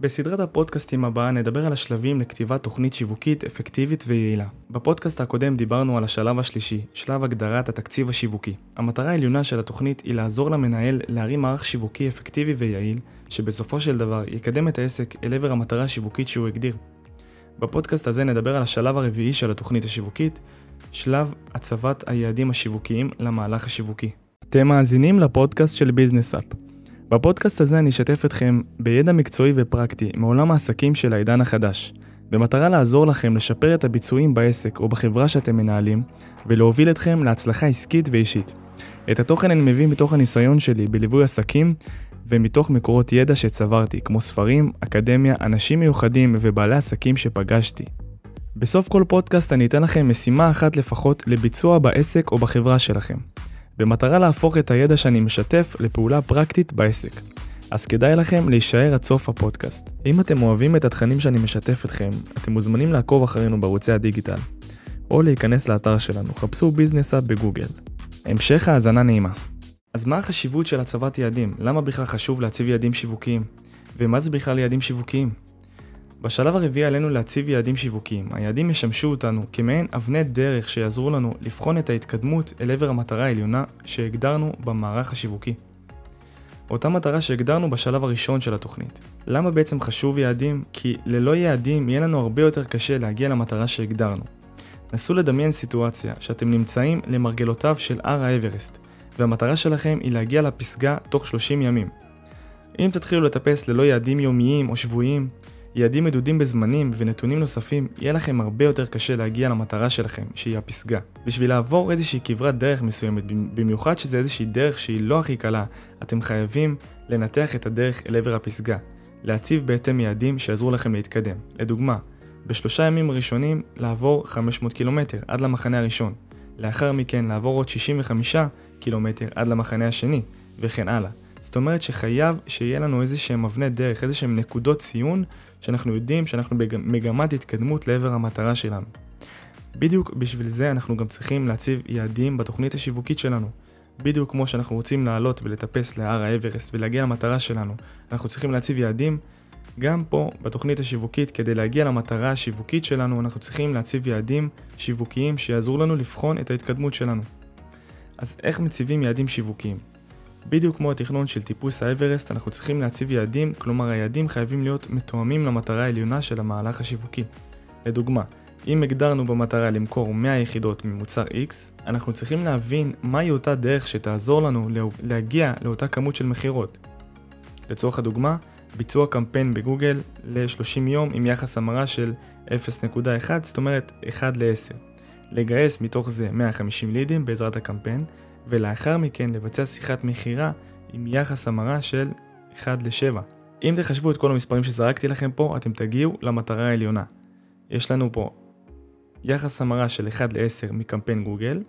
בסדרת הפודקאסטים הבאה נדבר על השלבים לכתיבת תוכנית שיווקית אפקטיבית ויעילה. בפודקאסט הקודם דיברנו על השלב השלישי, שלב הגדרת התקציב השיווקי. המטרה העליונה של התוכנית היא לעזור למנהל להרים מערך שיווקי אפקטיבי ויעיל, שבסופו של דבר יקדם את העסק אל עבר המטרה השיווקית שהוא הגדיר. בפודקאסט הזה נדבר על השלב הרביעי של התוכנית השיווקית, שלב הצבת היעדים השיווקיים למהלך השיווקי. אתם מאזינים לפודקאסט של ביזנס אפ. בפודקאסט הזה אני אשתף אתכם בידע מקצועי ופרקטי מעולם העסקים של העידן החדש, במטרה לעזור לכם לשפר את הביצועים בעסק או בחברה שאתם מנהלים, ולהוביל אתכם להצלחה עסקית ואישית. את התוכן אני מביא מתוך הניסיון שלי בליווי עסקים ומתוך מקורות ידע שצברתי, כמו ספרים, אקדמיה, אנשים מיוחדים ובעלי עסקים שפגשתי. בסוף כל פודקאסט אני אתן לכם משימה אחת לפחות לביצוע בעסק או בחברה שלכם. במטרה להפוך את הידע שאני משתף לפעולה פרקטית בעסק. אז כדאי לכם להישאר עד סוף הפודקאסט. אם אתם אוהבים את התכנים שאני משתף אתכם, אתם מוזמנים לעקוב אחרינו בערוצי הדיגיטל, או להיכנס לאתר שלנו, חפשו ביזנס אפ בגוגל. המשך האזנה נעימה. אז מה החשיבות של הצבת יעדים? למה בכלל חשוב להציב יעדים שיווקיים? ומה זה בכלל יעדים שיווקיים? בשלב הרביעי עלינו להציב יעדים שיווקיים. היעדים ישמשו אותנו כמעין אבני דרך שיעזרו לנו לבחון את ההתקדמות אל עבר המטרה העליונה שהגדרנו במערך השיווקי. אותה מטרה שהגדרנו בשלב הראשון של התוכנית. למה בעצם חשוב יעדים? כי ללא יעדים יהיה לנו הרבה יותר קשה להגיע למטרה שהגדרנו. נסו לדמיין סיטואציה שאתם נמצאים למרגלותיו של הר האברסט, והמטרה שלכם היא להגיע לפסגה תוך 30 ימים. אם תתחילו לטפס ללא יעדים יומיים או שבועיים, יעדים מדודים בזמנים ונתונים נוספים, יהיה לכם הרבה יותר קשה להגיע למטרה שלכם, שהיא הפסגה. בשביל לעבור איזושהי כברת דרך מסוימת, במיוחד שזה איזושהי דרך שהיא לא הכי קלה, אתם חייבים לנתח את הדרך אל עבר הפסגה. להציב בהתאם יעדים שיעזרו לכם להתקדם. לדוגמה, בשלושה ימים הראשונים לעבור 500 קילומטר עד למחנה הראשון. לאחר מכן לעבור עוד 65 קילומטר עד למחנה השני, וכן הלאה. זאת אומרת שחייב שיהיה לנו איזה שהם אבני דרך, איזה שהם נקודות ציון, שאנחנו יודעים שאנחנו במגמת התקדמות לעבר המטרה שלנו. בדיוק בשביל זה אנחנו גם צריכים להציב יעדים בתוכנית השיווקית שלנו. בדיוק כמו שאנחנו רוצים לעלות ולטפס להר האברסט ולהגיע למטרה שלנו, אנחנו צריכים להציב יעדים. גם פה, בתוכנית השיווקית, כדי להגיע למטרה השיווקית שלנו, אנחנו צריכים להציב יעדים שיווקיים שיעזרו לנו לבחון את ההתקדמות שלנו. אז איך מציבים יעדים שיווקיים? בדיוק כמו התכנון של טיפוס האברסט, אנחנו צריכים להציב יעדים, כלומר היעדים חייבים להיות מתואמים למטרה העליונה של המהלך השיווקי. לדוגמה, אם הגדרנו במטרה למכור 100 יחידות ממוצר X, אנחנו צריכים להבין מהי אותה דרך שתעזור לנו להגיע לאותה כמות של מכירות. לצורך הדוגמה, ביצוע קמפיין בגוגל ל-30 יום עם יחס המרה של 0.1, זאת אומרת 1 ל-10. לגייס מתוך זה 150 לידים בעזרת הקמפיין, ולאחר מכן לבצע שיחת מכירה עם יחס המרה של 1 ל-7. אם תחשבו את כל המספרים שזרקתי לכם פה, אתם תגיעו למטרה העליונה. יש לנו פה יחס המרה של 1 ל-10 מקמפיין גוגל.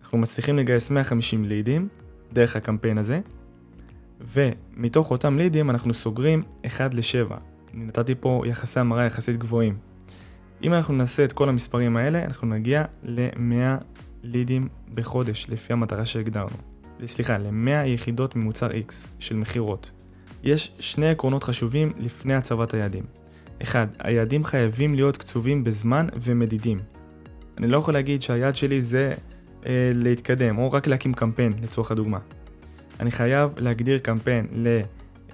אנחנו מצליחים לגייס 150 לידים דרך הקמפיין הזה, ומתוך אותם לידים אנחנו סוגרים 1 ל-7. אני נתתי פה יחסי המרה יחסית גבוהים. אם אנחנו נעשה את כל המספרים האלה, אנחנו נגיע ל-100 לידים בחודש, לפי המטרה שהגדרנו. סליחה, ל-100 יחידות ממוצר X של מכירות. יש שני עקרונות חשובים לפני הצבת היעדים. 1. היעדים חייבים להיות קצובים בזמן ומדידים. אני לא יכול להגיד שהיעד שלי זה אה, להתקדם, או רק להקים קמפיין, לצורך הדוגמה. אני חייב להגדיר קמפיין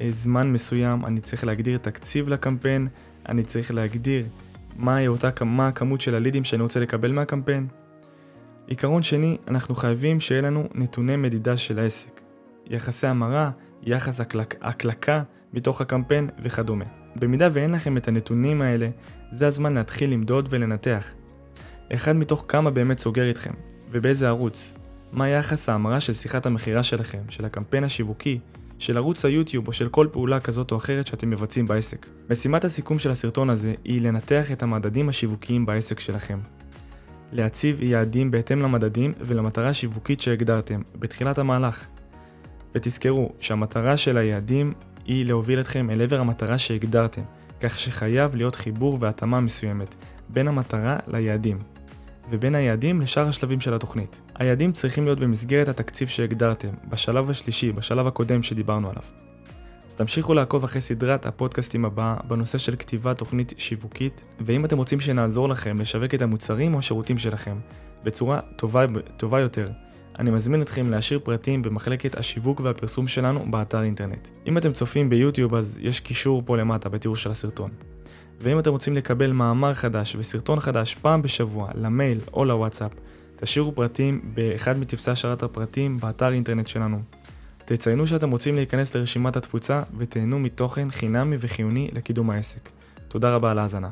לזמן מסוים, אני צריך להגדיר תקציב לקמפיין, אני צריך להגדיר מה, אותה, מה הכמות של הלידים שאני רוצה לקבל מהקמפיין, עיקרון שני, אנחנו חייבים שיהיה לנו נתוני מדידה של העסק. יחסי המרה, יחס הקלק, הקלקה מתוך הקמפיין וכדומה. במידה ואין לכם את הנתונים האלה, זה הזמן להתחיל למדוד ולנתח. אחד מתוך כמה באמת סוגר איתכם, ובאיזה ערוץ. מה יחס ההמרה של שיחת המכירה שלכם, של הקמפיין השיווקי, של ערוץ היוטיוב או של כל פעולה כזאת או אחרת שאתם מבצעים בעסק. משימת הסיכום של הסרטון הזה היא לנתח את המדדים השיווקיים בעסק שלכם. להציב יעדים בהתאם למדדים ולמטרה השיווקית שהגדרתם בתחילת המהלך. ותזכרו שהמטרה של היעדים היא להוביל אתכם אל עבר המטרה שהגדרתם, כך שחייב להיות חיבור והתאמה מסוימת בין המטרה ליעדים, ובין היעדים לשאר השלבים של התוכנית. היעדים צריכים להיות במסגרת התקציב שהגדרתם, בשלב השלישי, בשלב הקודם שדיברנו עליו. אז תמשיכו לעקוב אחרי סדרת הפודקאסטים הבאה בנושא של כתיבת תוכנית שיווקית, ואם אתם רוצים שנעזור לכם לשווק את המוצרים או השירותים שלכם בצורה טובה, טובה יותר, אני מזמין אתכם להשאיר פרטים במחלקת השיווק והפרסום שלנו באתר אינטרנט. אם אתם צופים ביוטיוב אז יש קישור פה למטה בתיאור של הסרטון. ואם אתם רוצים לקבל מאמר חדש וסרטון חדש פעם בשבוע למייל או לוואטסאפ, תשאירו פרטים באחד מטפסי השארת הפרטים באתר אינטרנט שלנו. תציינו שאתם רוצים להיכנס לרשימת התפוצה ותהנו מתוכן חינמי וחיוני לקידום העסק. תודה רבה על ההאזנה.